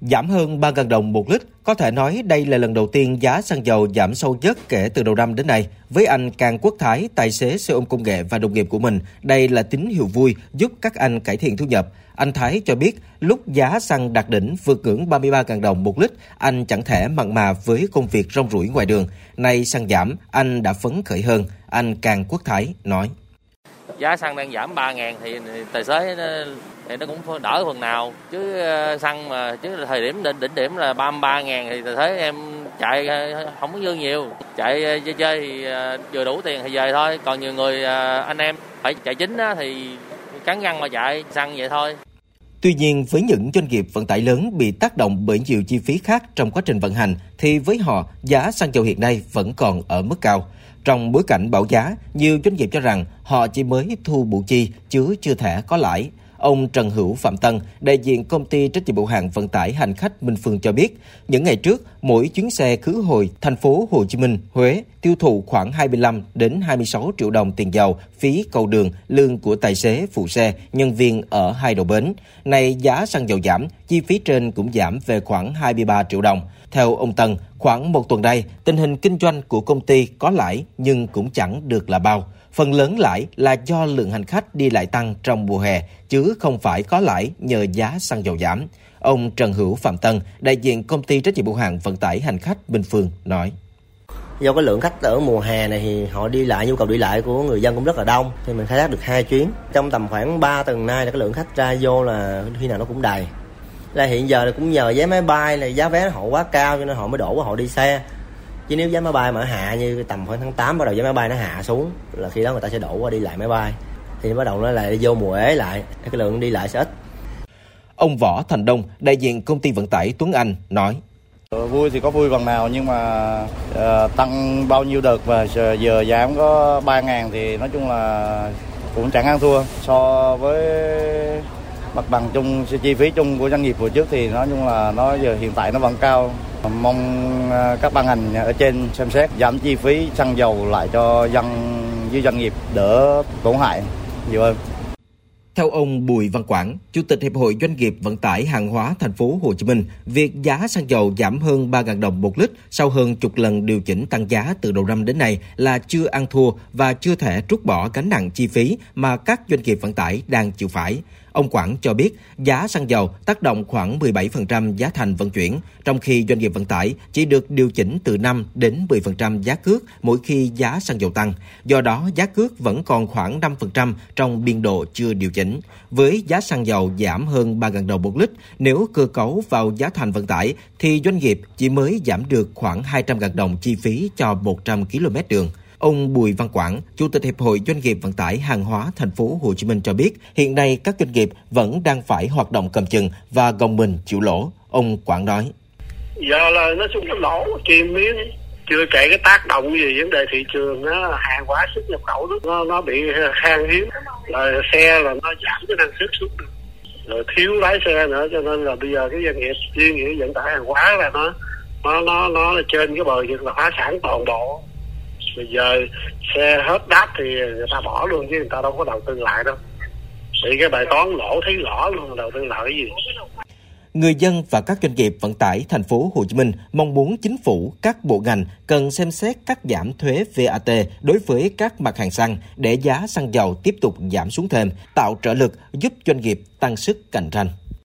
Giảm hơn 3.000 đồng một lít, có thể nói đây là lần đầu tiên giá xăng dầu giảm sâu nhất kể từ đầu năm đến nay. Với anh Càng Quốc Thái, tài xế xe ôm công nghệ và đồng nghiệp của mình, đây là tín hiệu vui giúp các anh cải thiện thu nhập. Anh Thái cho biết lúc giá xăng đạt đỉnh vượt ngưỡng 33.000 đồng một lít, anh chẳng thể mặn mà với công việc rong ruổi ngoài đường. Nay xăng giảm, anh đã phấn khởi hơn. Anh Càng Quốc Thái nói giá xăng đang giảm 3 ngàn thì tài xế nó, thì nó cũng đỡ phần nào. Chứ ờ, xăng mà chứ thời điểm đỉnh, đỉnh điểm là 33 ngàn thì tài xế em chạy ờ, không có dư nhiều. Chạy chơi chơi thì vừa đủ tiền thì về thôi. Còn nhiều người anh em phải chạy chính thì cắn răng mà chạy xăng vậy thôi. Tuy nhiên, với những doanh nghiệp vận tải lớn bị tác động bởi nhiều chi phí khác trong quá trình vận hành, thì với họ, giá xăng dầu hiện nay vẫn còn ở mức cao. Trong bối cảnh bão giá, nhiều doanh nghiệp cho rằng họ chỉ mới thu bù chi chứ chưa thể có lãi. Ông Trần Hữu Phạm Tân, đại diện công ty trách nhiệm hữu hạn vận tải hành khách Minh Phương cho biết, những ngày trước, mỗi chuyến xe khứ hồi thành phố Hồ Chí Minh, Huế tiêu thụ khoảng 25 đến 26 triệu đồng tiền dầu, phí cầu đường, lương của tài xế, phụ xe, nhân viên ở hai đầu bến. Nay giá xăng dầu giảm, chi phí trên cũng giảm về khoảng 23 triệu đồng. Theo ông Tân, khoảng một tuần đây, tình hình kinh doanh của công ty có lãi nhưng cũng chẳng được là bao. Phần lớn lãi là do lượng hành khách đi lại tăng trong mùa hè, chứ không phải có lãi nhờ giá xăng dầu giảm. Ông Trần Hữu Phạm Tân, đại diện công ty trách nhiệm hữu hạn vận tải hành khách Bình Phương nói do cái lượng khách ở mùa hè này thì họ đi lại nhu cầu đi lại của người dân cũng rất là đông. Thì mình khai thác được hai chuyến. Trong tầm khoảng 3 tuần nay là cái lượng khách ra vô là khi nào nó cũng đầy. Là hiện giờ là cũng nhờ vé máy bay là giá vé họ quá cao cho nên họ mới đổ họ đi xe. Chứ nếu giá máy bay mà hạ như tầm khoảng tháng 8 bắt đầu giá máy bay nó hạ xuống là khi đó người ta sẽ đổ qua đi lại máy bay. Thì bắt đầu nó lại vô mùa ế lại cái lượng đi lại sẽ ít. Ông Võ Thành Đông, đại diện công ty vận tải Tuấn Anh nói. Ờ, vui thì có vui bằng nào nhưng mà uh, tăng bao nhiêu đợt và giờ giảm có 3 ngàn thì nói chung là cũng chẳng ăn thua. So với mặt bằng chung chi phí chung của doanh nghiệp vừa trước thì nói chung là nó giờ hiện tại nó vẫn cao. Mong ờ, các ban ngành ở trên xem xét giảm chi phí xăng dầu lại cho dân với doanh nghiệp đỡ tổn hại nhiều hơn theo ông Bùi Văn Quảng, Chủ tịch Hiệp hội Doanh nghiệp Vận tải Hàng hóa Thành phố Hồ Chí Minh, việc giá xăng dầu giảm hơn 3.000 đồng một lít sau hơn chục lần điều chỉnh tăng giá từ đầu năm đến nay là chưa ăn thua và chưa thể trút bỏ gánh nặng chi phí mà các doanh nghiệp vận tải đang chịu phải. Ông Quảng cho biết giá xăng dầu tác động khoảng 17% giá thành vận chuyển, trong khi doanh nghiệp vận tải chỉ được điều chỉnh từ 5 đến 10% giá cước mỗi khi giá xăng dầu tăng. Do đó, giá cước vẫn còn khoảng 5% trong biên độ chưa điều chỉnh. Với giá xăng dầu giảm hơn 3.000 đồng một lít, nếu cơ cấu vào giá thành vận tải thì doanh nghiệp chỉ mới giảm được khoảng 200.000 đồng chi phí cho 100 km đường. Ông Bùi Văn Quảng, Chủ tịch Hiệp hội Doanh nghiệp Vận tải Hàng hóa Thành phố Hồ Chí Minh cho biết, hiện nay các doanh nghiệp vẫn đang phải hoạt động cầm chừng và gồng mình chịu lỗ. Ông Quảng nói. Giờ là nó xuống cái lỗ kìm miếng chưa kể cái tác động gì vấn đề thị trường nó hàng hóa xuất nhập khẩu nó nó bị khan hiếm là xe là nó giảm cái năng suất xuống được rồi thiếu lái xe nữa cho nên là bây giờ cái doanh nghiệp riêng nghiệp vận tải hàng hóa là nó nó nó nó là trên cái bờ vực là phá sản toàn bộ bây giờ xe hết đáp thì người ta bỏ luôn chứ người ta đâu có đầu tư lại đâu bị cái bài toán lỗ thấy rõ luôn đầu tư lại cái gì người dân và các doanh nghiệp vận tải thành phố Hồ Chí Minh mong muốn chính phủ, các bộ ngành cần xem xét cắt giảm thuế VAT đối với các mặt hàng xăng để giá xăng dầu tiếp tục giảm xuống thêm, tạo trợ lực giúp doanh nghiệp tăng sức cạnh tranh.